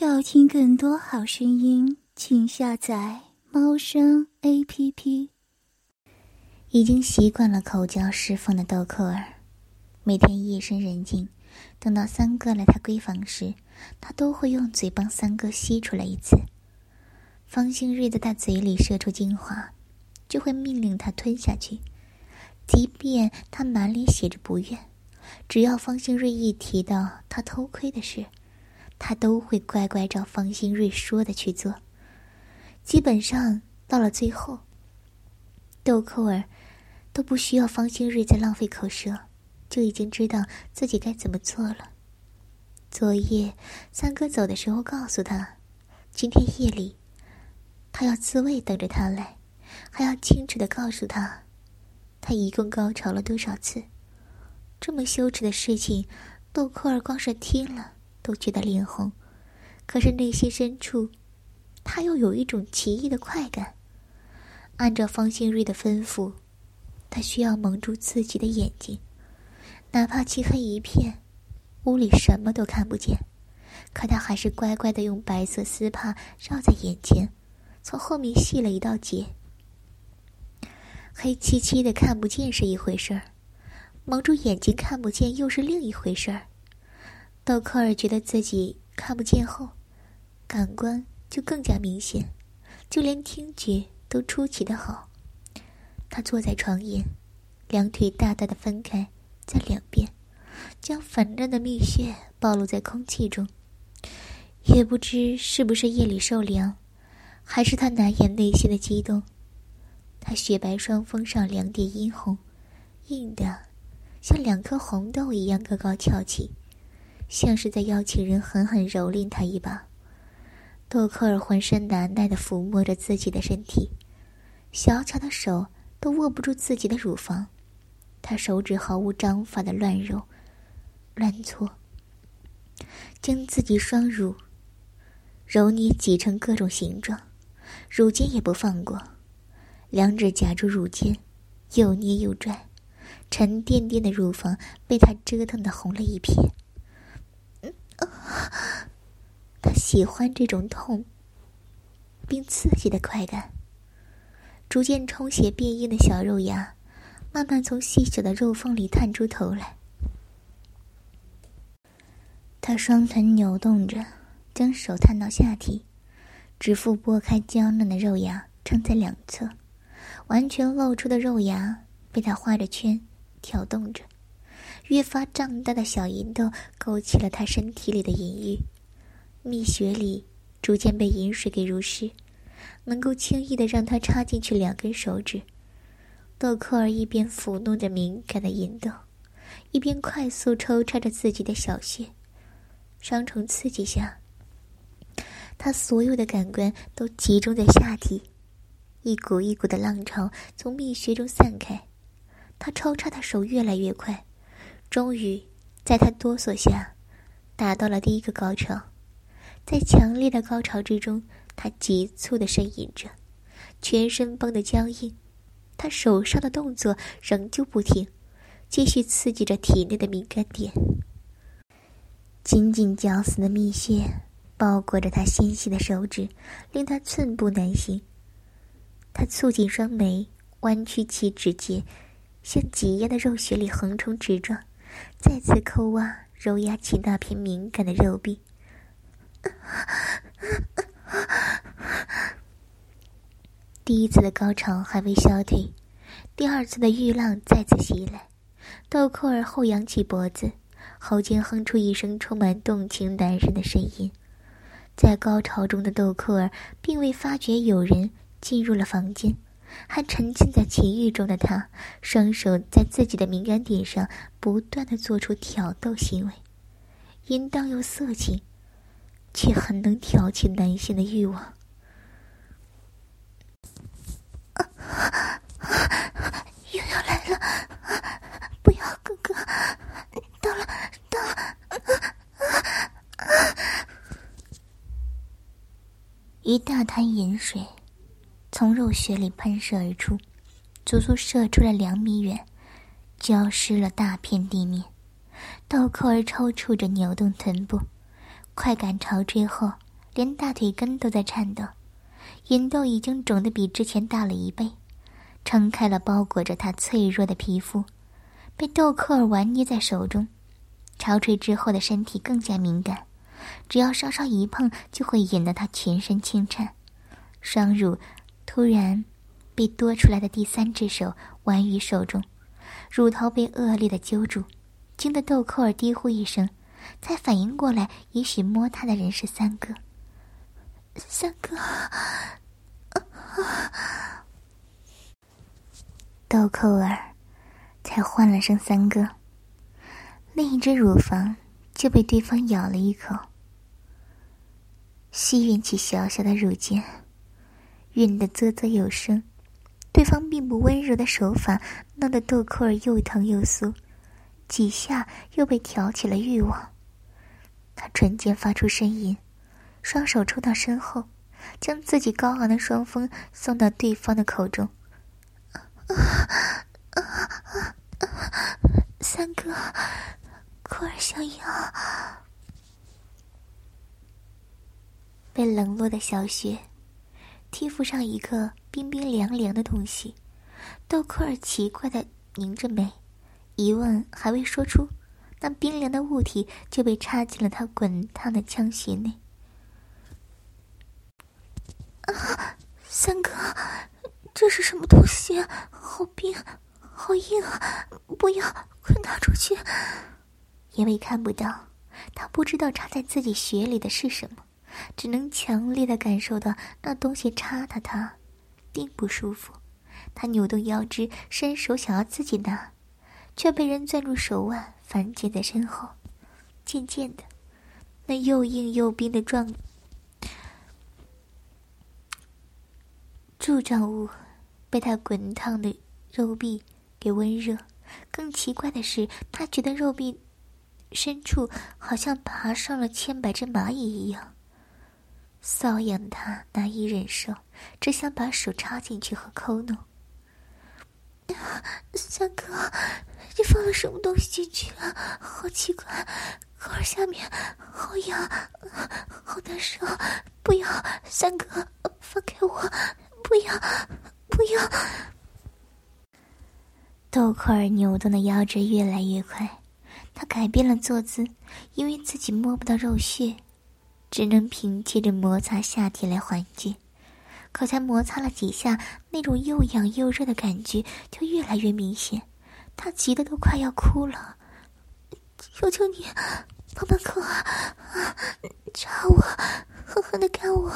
要听更多好声音，请下载猫声 A P P。已经习惯了口交释放的豆蔻儿，每天夜深人静，等到三哥来他闺房时，他都会用嘴帮三哥吸出来一次。方兴瑞在他嘴里射出精华，就会命令他吞下去，即便他满脸写着不愿。只要方兴瑞一提到他偷窥的事，他都会乖乖照方新瑞说的去做。基本上到了最后，豆蔻儿都不需要方新瑞再浪费口舌，就已经知道自己该怎么做了。昨夜三哥走的时候告诉他，今天夜里他要自慰等着他来，还要清楚的告诉他，他一共高潮了多少次。这么羞耻的事情，豆蔻儿光是听了。都觉得脸红，可是内心深处，他又有一种奇异的快感。按照方兴瑞的吩咐，他需要蒙住自己的眼睛，哪怕漆黑一片，屋里什么都看不见，可他还是乖乖的用白色丝帕绕在眼前，从后面系了一道结。黑漆漆的看不见是一回事儿，蒙住眼睛看不见又是另一回事儿。到科尔觉得自己看不见后，感官就更加明显，就连听觉都出奇的好。他坐在床沿，两腿大大的分开在两边，将粉嫩的蜜穴暴露在空气中。也不知是不是夜里受凉，还是他难掩内心的激动。他雪白双峰上两点殷红，硬的像两颗红豆一样高高翘起。像是在邀请人狠狠蹂躏他一把，豆蔻儿浑身难耐的抚摸着自己的身体，小巧的手都握不住自己的乳房，他手指毫无章法的乱揉、乱搓，将自己双乳揉捏挤成各种形状，乳尖也不放过，两指夹住乳尖，又捏又拽，沉甸甸的乳房被他折腾的红了一片。他喜欢这种痛并刺激的快感。逐渐充血变硬的小肉芽，慢慢从细小的肉缝里探出头来。他双臀扭动着，将手探到下体，指腹拨开娇嫩的肉芽，撑在两侧，完全露出的肉芽被他画着圈，挑动着。越发胀大的小银豆勾起了他身体里的淫欲，蜜穴里逐渐被饮水给濡湿，能够轻易的让他插进去两根手指。豆蔻儿一边抚弄着敏感的银豆，一边快速抽插着自己的小穴。双重刺激下，他所有的感官都集中在下体，一股一股的浪潮从蜜穴中散开，他抽插的手越来越快。终于，在他哆嗦下，达到了第一个高潮。在强烈的高潮之中，他急促的呻吟着，全身绷得僵硬。他手上的动作仍旧不停，继续刺激着体内的敏感点。紧紧绞死的蜜穴包裹着他纤细的手指，令他寸步难行。他蹙紧双眉，弯曲起指节，向挤压的肉穴里横冲直撞。再次抠挖、揉压起那片敏感的肉壁，第一次的高潮还未消退，第二次的欲浪再次袭来。豆蔻儿后仰起脖子，喉间哼出一声充满动情男人的声音。在高潮中的豆蔻儿并未发觉有人进入了房间。还沉浸在情欲中的他，双手在自己的敏感点上不断的做出挑逗行为，淫荡又色情，却很能挑起男性的欲望。又要来了，不要哥哥，到了，到了，一大滩盐水。从肉穴里喷射而出，足足射出了两米远，浇湿了大片地面。豆蔻儿抽搐着扭动臀部，快感潮吹后连大腿根都在颤抖，眼窦已经肿得比之前大了一倍，撑开了包裹着她脆弱的皮肤，被豆蔻儿玩捏在手中。潮吹之后的身体更加敏感，只要稍稍一碰，就会引得她全身轻颤。双乳突然被多出来的第三只手玩于手中，乳头被恶劣的揪住，惊得豆蔻儿低呼一声，才反应过来，也许摸他的人是三哥。三哥，豆蔻儿才唤了声三哥。另一只乳房就被对方咬了一口，吸吮起小小的乳尖，吮得啧啧有声。对方并不温柔的手法，弄得豆蔻儿又疼又酥，几下又被挑起了欲望。他唇间发出呻吟，双手抽到身后，将自己高昂的双峰送到对方的口中。三哥。可儿想要被冷落的小雪，贴附上一个冰冰凉凉的东西。豆蔻儿奇怪的拧着眉，疑问还未说出，那冰凉的物体就被插进了他滚烫的枪穴内。啊，三哥，这是什么东西？好冰，好硬啊！不要，快拿出去！因为看不到，他不知道插在自己血里的是什么，只能强烈的感受到那东西插的他，并不舒服。他扭动腰肢，伸手想要自己拿，却被人攥住手腕，反剪在身后。渐渐的，那又硬又冰的状柱状物，被他滚烫的肉壁给温热。更奇怪的是，他觉得肉壁。深处好像爬上了千百只蚂蚁一样，瘙痒，他难以忍受，只想把手插进去和抠弄。三哥，你放了什么东西进去啊？好奇怪，口儿下面好痒，好难受！不要，三哥，放开我！不要，不要！豆蔻儿扭动的腰肢越来越快。他改变了坐姿，因为自己摸不到肉穴，只能凭借着摩擦下体来缓解。可才摩擦了几下，那种又痒又热的感觉就越来越明显。他急得都快要哭了：“求求你，帮帮口啊！插我，狠狠的干我！”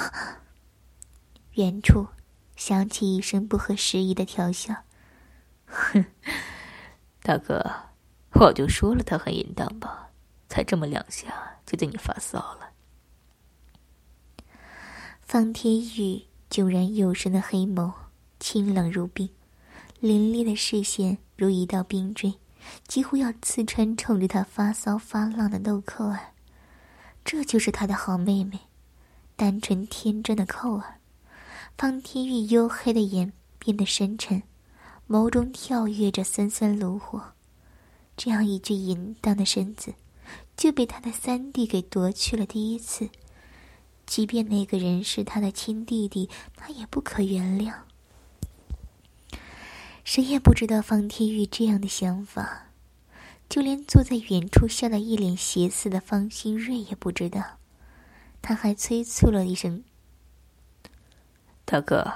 远处响起一声不合时宜的调笑：“哼，大哥。”我就说了，他很淫荡吧？才这么两下，就对你发骚了。方天宇炯然有神的黑眸，清冷如冰，凛冽的视线如一道冰锥，几乎要刺穿冲着他发骚发浪的豆蔻儿。这就是他的好妹妹，单纯天真的扣儿。方天宇黝黑的眼变得深沉，眸中跳跃着森森炉火。这样一具淫荡的身子，就被他的三弟给夺去了第一次。即便那个人是他的亲弟弟，他也不可原谅。谁也不知道方天玉这样的想法，就连坐在远处笑得一脸邪肆的方新瑞也不知道。他还催促了一声：“大哥，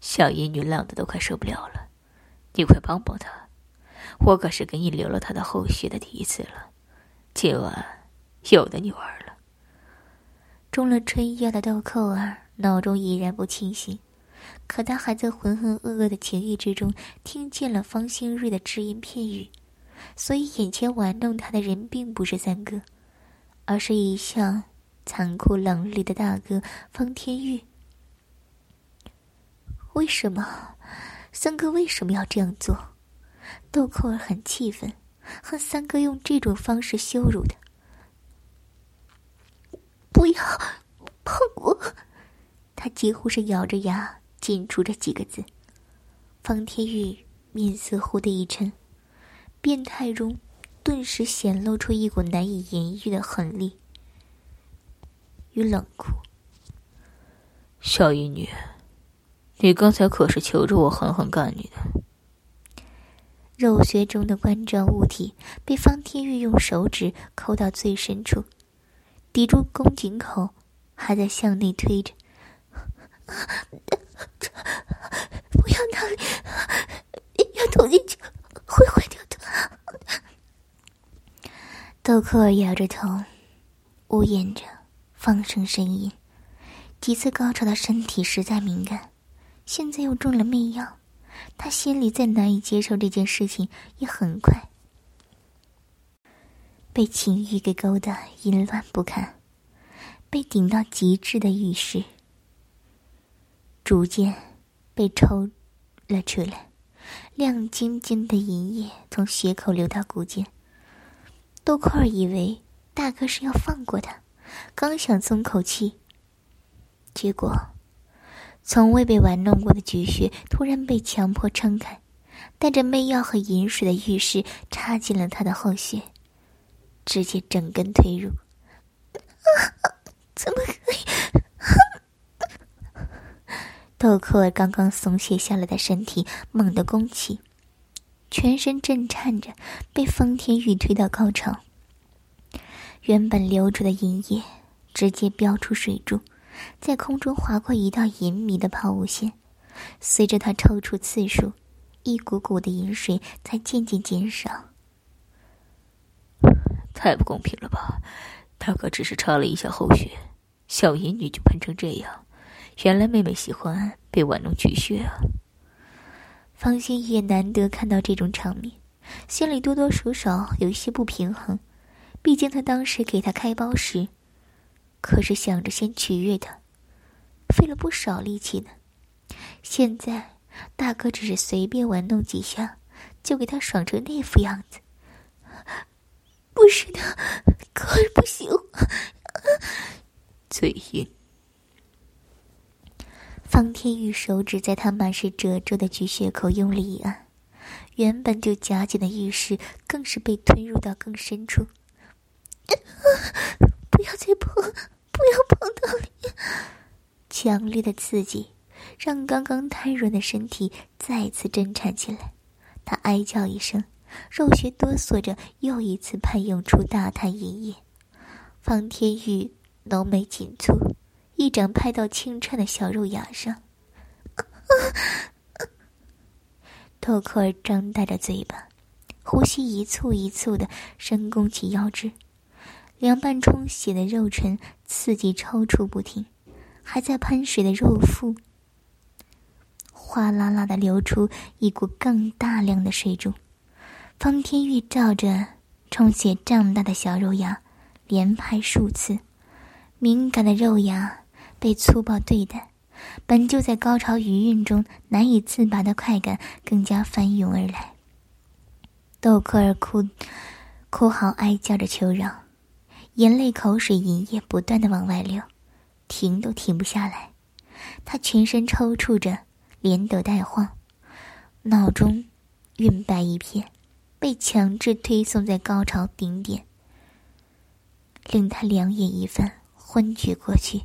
小淫女浪的都快受不了了，你快帮帮她。”我可是给你留了他的后续的第一次了，今晚有的你玩。中了春药的豆蔻儿脑中已然不清醒，可他还在浑浑噩噩的情欲之中听见了方兴瑞的只言片语，所以眼前玩弄他的人并不是三哥，而是一向残酷冷厉的大哥方天玉。为什么，三哥为什么要这样做？豆蔻儿很气愤，恨三哥用这种方式羞辱他。不要碰我！他几乎是咬着牙紧出这几个字。方天玉面色忽的一沉，变态中顿时显露出一股难以言喻的狠厉与冷酷。小淫女，你刚才可是求着我狠狠干你的。肉穴中的冠状物体被方天玉用手指抠到最深处，抵住宫颈口，还在向内推着。不要那里，要捅进去会坏掉的。豆蔻儿摇着头，呜咽着，放声呻吟。几次高潮的身体实在敏感，现在又中了媚药。他心里再难以接受这件事情，也很快被情欲给勾得淫乱不堪，被顶到极致的浴室，逐渐被抽了出来，亮晶晶的银液从血口流到骨间。豆蔻儿以为大哥是要放过他，刚想松口气，结果。从未被玩弄过的菊穴突然被强迫撑开，带着媚药和饮水的浴室插进了他的后穴，直接整根推入。怎么可以？豆蔻儿刚刚松懈下来的身体猛地弓起，全身震颤着，被方天玉推到高潮。原本流出的银液直接飙出水柱。在空中划过一道银迷的抛物线，随着他抽出次数，一股股的银水才渐渐减少。太不公平了吧！大哥只是插了一下后穴，小淫女就喷成这样。原来妹妹喜欢被玩弄取穴啊！方心也难得看到这种场面，心里多多少少有一些不平衡。毕竟他当时给他开包时。可是想着先取悦他，费了不少力气呢。现在大哥只是随便玩弄几下，就给他爽成那副样子。不是的，可儿不行。嘴硬。方天宇手指在他满是褶皱的菊穴口用力一按，原本就夹紧的玉室更是被吞入到更深处。不要再碰，不要碰到你！强烈的刺激让刚刚瘫软的身体再次震颤起来。他哀叫一声，肉穴哆嗦着，又一次喷涌出大滩银液。方天玉浓眉紧蹙，一掌拍到轻颤的小肉芽上。豆蔻儿张大着嘴巴，呼吸一簇一簇的，深弓起腰肢。凉拌充血的肉唇刺激抽搐不停，还在喷水的肉腹，哗啦啦的流出一股更大量的水柱。方天玉照着充血胀大的小肉芽，连拍数次，敏感的肉芽被粗暴对待，本就在高潮余韵中难以自拔的快感更加翻涌而来。豆蔻儿哭，哭嚎哀叫着求饶。眼泪、口水、银液不断的往外流，停都停不下来。他全身抽搐着，连抖带晃，脑中晕白一片，被强制推送在高潮顶点，令他两眼一翻，昏厥过去。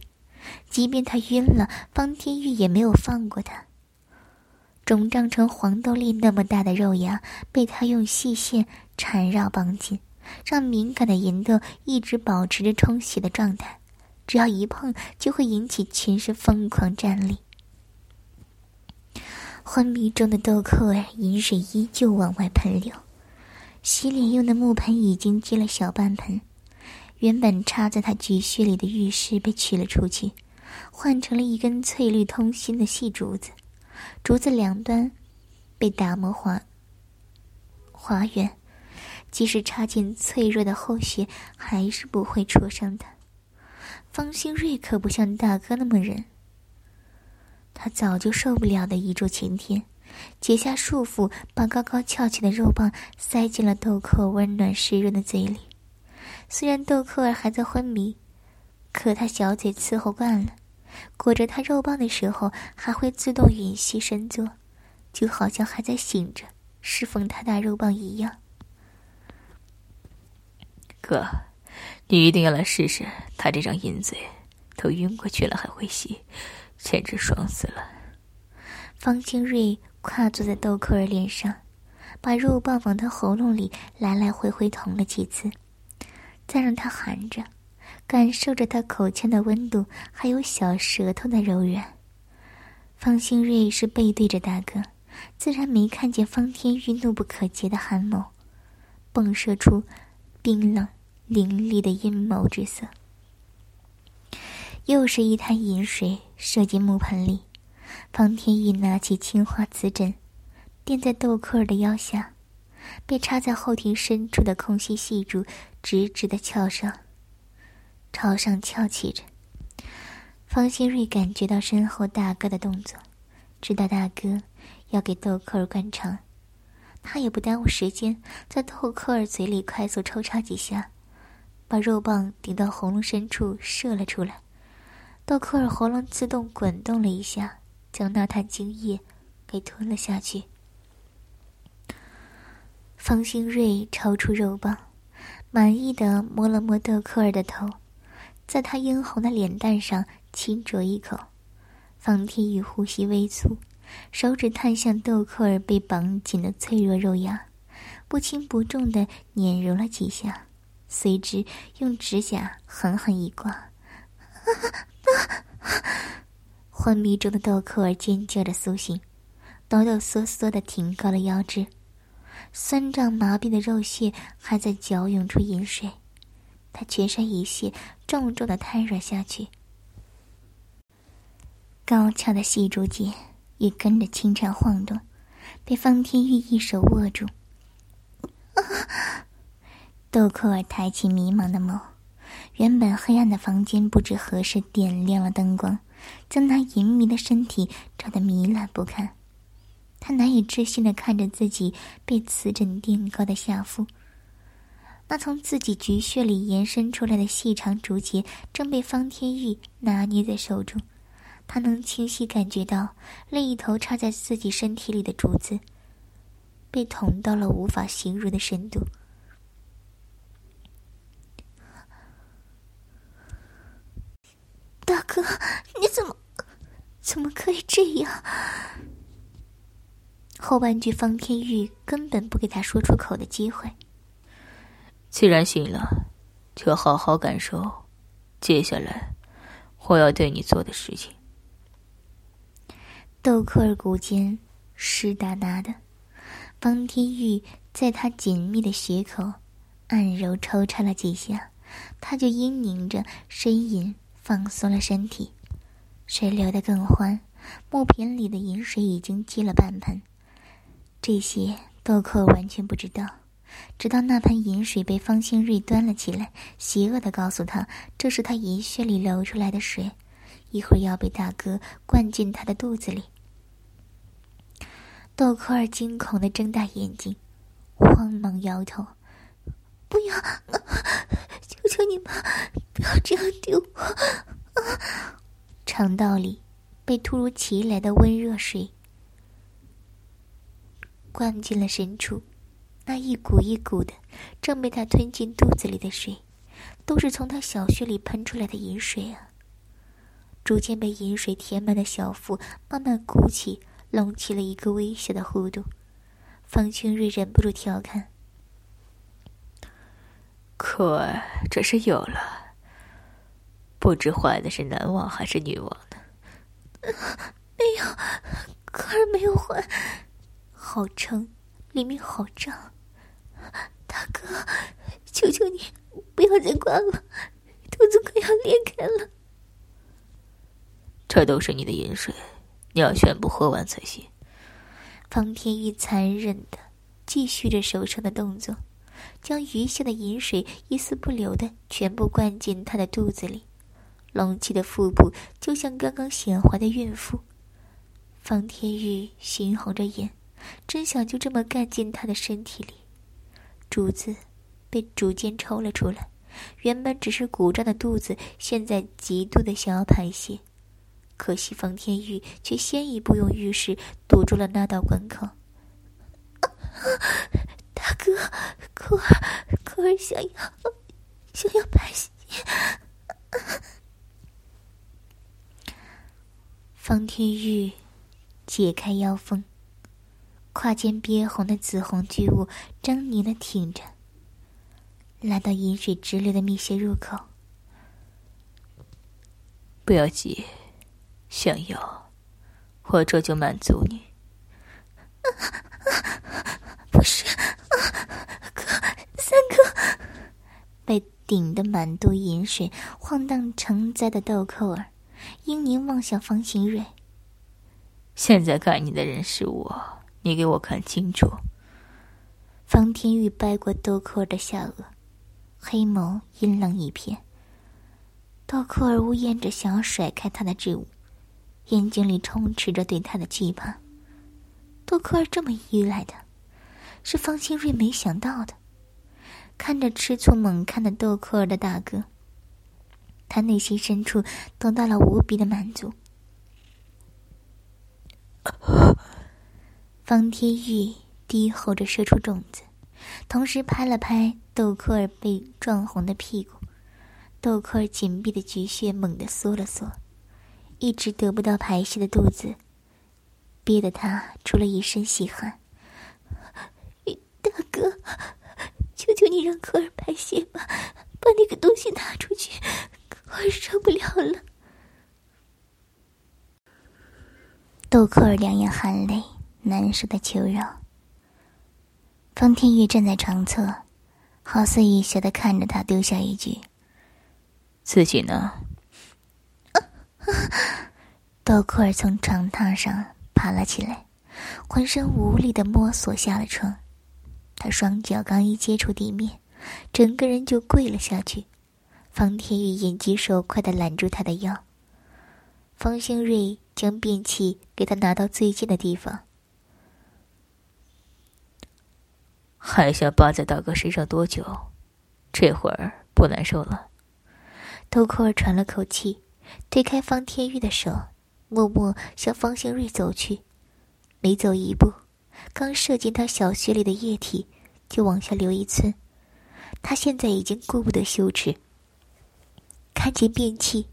即便他晕了，方天玉也没有放过他。肿胀成黄豆粒那么大的肉芽，被他用细线缠绕绑紧。让敏感的银豆一直保持着充血的状态，只要一碰就会引起全身疯狂战栗。昏迷中的豆蔻儿，饮水依旧往外喷流，洗脸用的木盆已经积了小半盆，原本插在他菊穴里的玉石被取了出去，换成了一根翠绿通心的细竹子，竹子两端被打磨滑滑圆。即使插进脆弱的后穴，还是不会戳伤他。方兴瑞可不像大哥那么忍，他早就受不了的一柱擎天，解下束缚，把高高翘起的肉棒塞进了豆蔻温暖湿润的嘴里。虽然豆蔻儿还在昏迷，可他小嘴伺候惯了，裹着他肉棒的时候还会自动吮吸深坐，就好像还在醒着侍奉他大肉棒一样。哥，你一定要来试试他这张银嘴，都晕过去了还会吸，简直爽死了。方清瑞跨坐在豆蔻儿脸上，把肉棒往他喉咙里来来回回捅了几次，再让他含着，感受着他口腔的温度，还有小舌头的柔软。方兴瑞是背对着大哥，自然没看见方天玉怒不可遏的寒眸，迸射出冰冷凌厉的阴谋之色。又是一滩饮水射进木盆里，方天翼拿起青花瓷枕，垫在豆蔻儿的腰下，被插在后庭深处的空隙细柱直直的翘上，朝上翘起着。方新瑞感觉到身后大哥的动作，知道大哥要给豆蔻儿灌肠，他也不耽误时间，在豆蔻儿嘴里快速抽插几下，把肉棒顶到喉咙深处射了出来。豆蔻儿喉咙自动滚动了一下，将那滩精液给吞了下去。方兴瑞抽出肉棒，满意的摸了摸豆蔻儿的头，在他殷红的脸蛋上。轻啄一口，方天宇呼吸微粗，手指探向豆蔻儿被绑紧的脆弱肉芽，不轻不重的碾揉了几下，随之用指甲狠狠一刮。昏迷中的豆蔻儿尖叫着苏醒，抖抖缩缩的挺高了腰肢，酸胀麻痹的肉穴还在搅涌出饮水，他全身一泻，重重的瘫软下去。高翘的细竹节也跟着轻颤晃动，被方天玉一手握住。豆蔻儿抬起迷茫的眸，原本黑暗的房间不知何时点亮了灯光，将那淫迷的身体照得糜烂不堪。他难以置信的看着自己被瓷枕垫高的下腹，那从自己菊穴里延伸出来的细长竹节正被方天玉拿捏在手中。他能清晰感觉到另一头插在自己身体里的竹子，被捅到了无法形容的深度。大哥，你怎么，怎么可以这样？后半句方天玉根本不给他说出口的机会。既然醒了，就好好感受接下来我要对你做的事情。豆蔻儿骨间湿哒哒的，方天玉在他紧密的血口按揉抽插了几下，他就嘤咛着呻吟，放松了身体，水流得更欢。木瓶里的饮水已经积了半盆，这些豆蔻完全不知道。直到那盆饮水被方兴瑞端了起来，邪恶的告诉他，这是他银穴里流出来的水，一会儿要被大哥灌进他的肚子里。豆蔻儿惊恐的睁大眼睛，慌忙摇头：“不要！求求你们，不要这样丢我！”啊肠道里被突如其来的温热水灌进了深处，那一股一股的，正被他吞进肚子里的水，都是从他小穴里喷出来的饮水啊！逐渐被饮水填满的小腹慢慢鼓起。隆起了一个微小的弧度，方清瑞忍不住调侃：“可这是有了，不知怀的是男王还是女王呢？”“ 没有，可儿没有怀，好撑，里面好胀。大哥，求求你不要再灌了，肚子快要裂开了。”“这都是你的饮水。”你要全部喝完才行。方天玉残忍的继续着手上的动作，将余下的饮水一丝不留的全部灌进他的肚子里。隆起的腹部就像刚刚显怀的孕妇。方天玉猩红着眼，真想就这么干进他的身体里。竹子被逐渐抽了出来，原本只是鼓胀的肚子，现在极度的想要排泄。可惜方天玉却先一步用玉石堵住了那道关口。大哥，可儿，可儿想要，想要排泄。方天玉解开腰封，胯间憋红的紫红巨物狰狞的挺着，来到饮水直流的密穴入口。不要急，想要，我这就满足你。不是，哥，三哥，被顶得满肚饮水、晃荡成灾的豆蔻儿，英宁望向方新瑞。现在干你的人是我，你给我看清楚。方天玉掰过豆蔻儿的下颚，黑眸阴冷一片。豆蔻儿呜咽着，想要甩开他的质物，眼睛里充斥着对他的惧怕。豆蔻儿这么依赖的，是方新瑞没想到的。看着吃醋猛看的豆蔻儿的大哥，他内心深处得到了无比的满足。方天玉低吼着射出种子，同时拍了拍豆蔻儿被撞红的屁股。豆蔻儿紧闭的菊穴猛地缩了缩，一直得不到排泄的肚子，憋得他出了一身细汗。大哥，求求你让科尔排泄吧，把那个东西拿出去，我受不了了。豆蔻儿两眼含泪，难受的求饶。方天玉站在床侧，好似一笑的看着他，丢下一句。自己呢？豆蔻儿从床榻上爬了起来，浑身无力的摸索下了床。他双脚刚一接触地面，整个人就跪了下去。方天宇眼疾手快的揽住他的腰。方兴瑞将便器给他拿到最近的地方。还想扒在大哥身上多久？这会儿不难受了？豆蔻儿喘了口气，推开方天玉的手，默默向方兴瑞走去。每走一步，刚射进他小穴里的液体就往下流一寸。他现在已经顾不得羞耻，看见便器，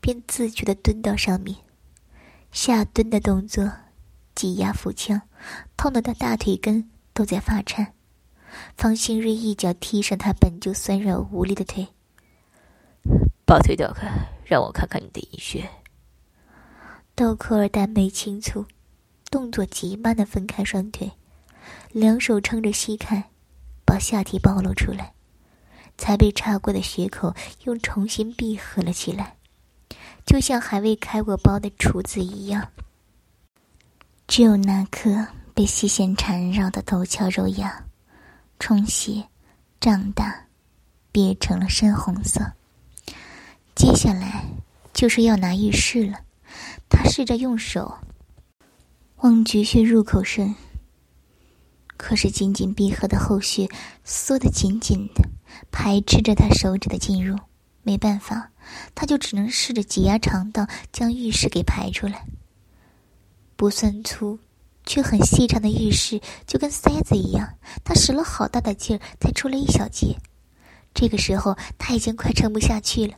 便自觉的蹲到上面，下蹲的动作，挤压腹腔，痛得他大腿根都在发颤。方新瑞一脚踢上他本就酸软无力的腿。把腿掉开，让我看看你的阴穴。豆蔻儿黛眉轻蹙，动作极慢的分开双腿，两手撑着膝盖，把下体暴露出来。才被插过的血口又重新闭合了起来，就像还未开过包的厨子一样。只有那颗被细线缠绕的陡峭肉芽，充血、胀大，变成了深红色。接下来就是要拿浴室了，他试着用手往菊穴入口伸，可是紧紧闭合的后穴缩得紧紧的，排斥着他手指的进入。没办法，他就只能试着挤压肠道，将浴室给排出来。不算粗，却很细长的浴室就跟塞子一样，他使了好大的劲儿才出了一小截。这个时候他已经快撑不下去了。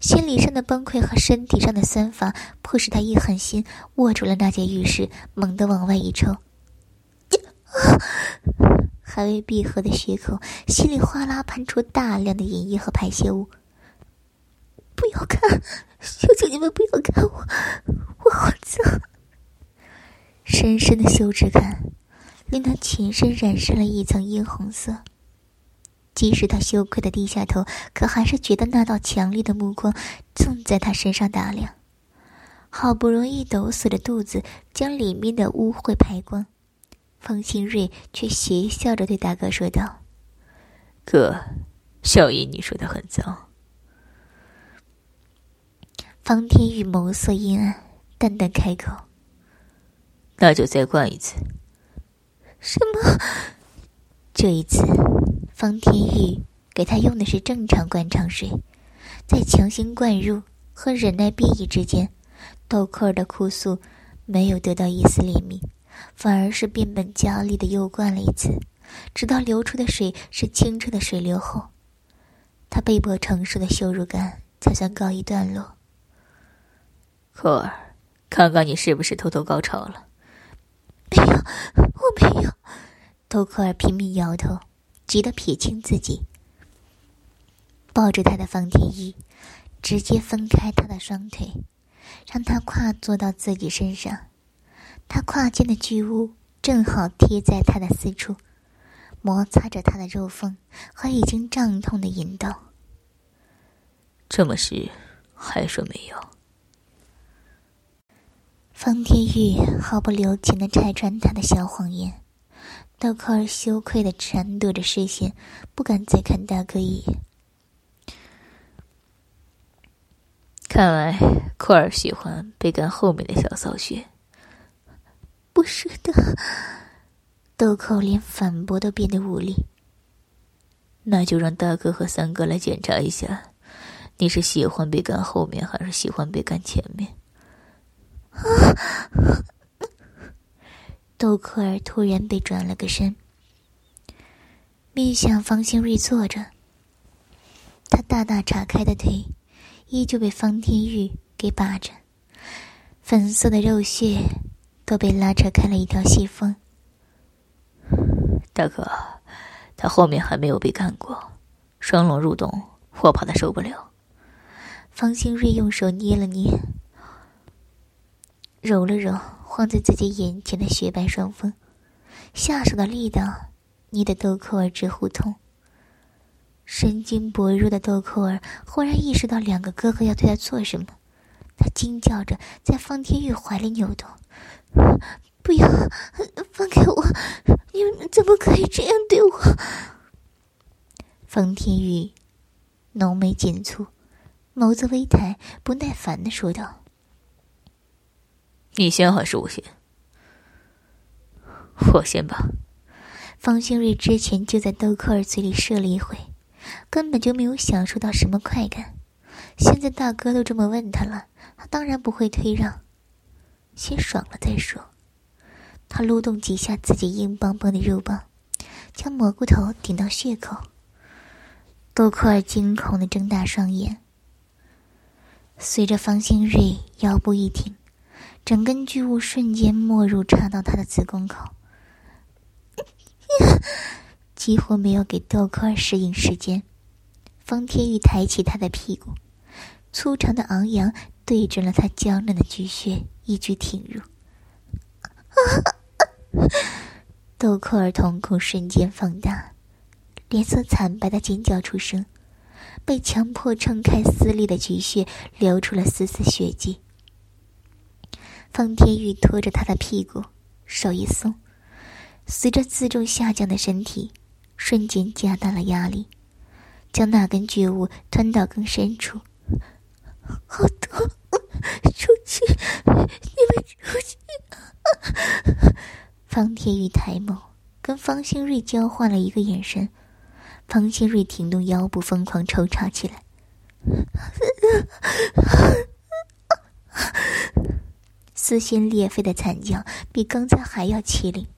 心理上的崩溃和身体上的酸乏，迫使他一狠心握住了那间浴室，猛地往外一抽。还未闭合的血口，稀里哗啦喷出大量的饮液和排泄物。不要看，求求你们不要看我，我好脏。深深的羞耻感，令他全身染上了一层殷红色。即使他羞愧的低下头，可还是觉得那道强烈的目光正在他身上打量。好不容易抖擞着肚子，将里面的污秽排光，方新瑞却邪笑着对大哥说道：“哥，小姨你说的很脏。”方天宇眸色阴暗，淡淡开口：“那就再灌一次。”什么？这一次。方天玉给他用的是正常灌肠水，在强行灌入和忍耐变异之间，豆蔻儿的哭诉没有得到一丝怜悯，反而是变本加厉的又灌了一次，直到流出的水是清澈的水流后，他被迫承受的羞辱感才算告一段落。蔻儿，看看你是不是偷偷高潮了？没有，我没有。托克尔拼命摇头，急得撇清自己。抱着他的方天一，直接分开他的双腿，让他跨坐到自己身上。他胯间的巨物正好贴在他的四处，摩擦着他的肉缝和已经胀痛的阴道。这么湿，还说没有？方天玉毫不留情的拆穿他的小谎言，豆蔻儿羞愧的闪躲着视线，不敢再看大哥一眼。看来库尔喜欢被干后面的小骚穴。不是的，豆蔻连反驳都变得无力。那就让大哥和三哥来检查一下，你是喜欢被干后面，还是喜欢被干前面？啊！豆蔻儿突然被转了个身，面向方兴瑞坐着，他大大岔开的腿。依旧被方天玉给把着，粉色的肉屑都被拉扯开了一条细缝。大哥，他后面还没有被干过，双龙入洞，我怕他受不了。方兴瑞用手捏了捏，揉了揉晃在自己眼前的雪白双峰，下手的力道捏得豆蔻儿直呼痛。神经薄弱的豆蔻儿忽然意识到两个哥哥要对他做什么，他惊叫着在方天玉怀里扭动：“不要，放开我！你们怎么可以这样对我？”方天玉浓眉紧蹙，眸子微抬，不耐烦的说道：“你先还是我先？我先吧。”方兴瑞之前就在豆蔻儿嘴里射了一回。根本就没有享受到什么快感，现在大哥都这么问他了，他当然不会退让，先爽了再说。他撸动几下自己硬邦邦的肉棒，将蘑菇头顶到血口。豆蔻儿惊恐的睁大双眼，随着方兴瑞腰部一挺，整根巨物瞬间没入插到他的子宫口。几乎没有给豆蔻儿适应时间，方天玉抬起他的屁股，粗长的昂扬对准了他娇嫩的巨穴，一举挺入。豆蔻儿瞳孔瞬间放大，脸色惨白的尖叫出声，被强迫撑开撕裂的巨穴，流出了丝丝血迹。方天玉拖着他的屁股，手一松，随着自重下降的身体。瞬间加大了压力，将那根巨物吞到更深处。好痛！出去！你们出去！方天宇抬眸，跟方兴瑞交换了一个眼神。方兴瑞挺动腰部，疯狂抽插起来，撕心裂肺的惨叫比刚才还要凄厉。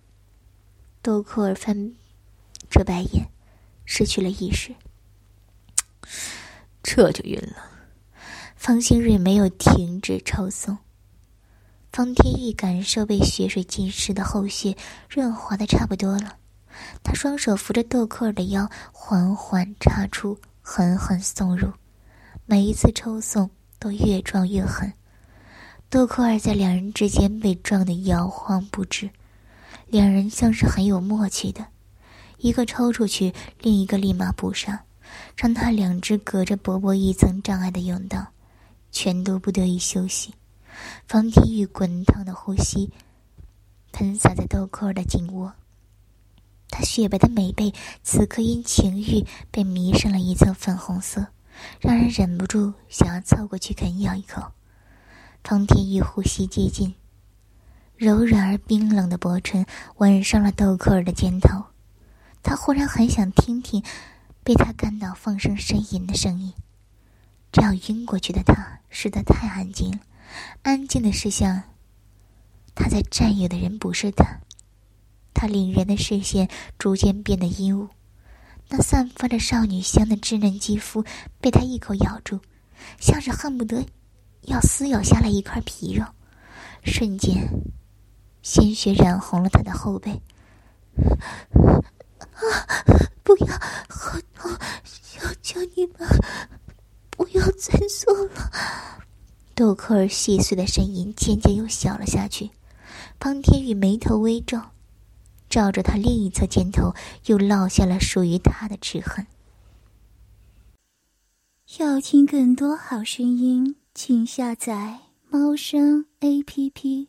豆蔻儿翻。这白眼，失去了意识，这就晕了。方兴瑞没有停止抽送，方天玉感受被血水浸湿的后穴润滑的差不多了，他双手扶着豆蔻儿的腰，缓缓插出，狠狠送入，每一次抽送都越撞越狠。豆蔻儿在两人之间被撞得摇晃不止，两人像是很有默契的。一个抽出去，另一个立马补上，让他两只隔着薄薄一层障碍的甬道，全都不得以休息。方天玉滚烫的呼吸喷洒在豆蔻儿的颈窝，她雪白的美背此刻因情欲被迷上了一层粉红色，让人忍不住想要凑过去啃咬一口。方天玉呼吸接近，柔软而冰冷的薄唇吻上了豆蔻儿的肩头。他忽然很想听听被他干到放声呻吟的声音，这样晕过去的他实在太安静了，安静的是像他在占有的人不是他。他凛然的视线逐渐变得阴雾，那散发着少女香的稚嫩肌肤被他一口咬住，像是恨不得要撕咬下来一块皮肉，瞬间，鲜血染红了他的后背。啊！不要，好痛！求求你们，不要再做了。豆蔻儿细碎的声音渐渐又小了下去。方天宇眉头微皱，照着他另一侧肩头，又落下了属于他的齿痕。要听更多好声音，请下载猫声 A P P。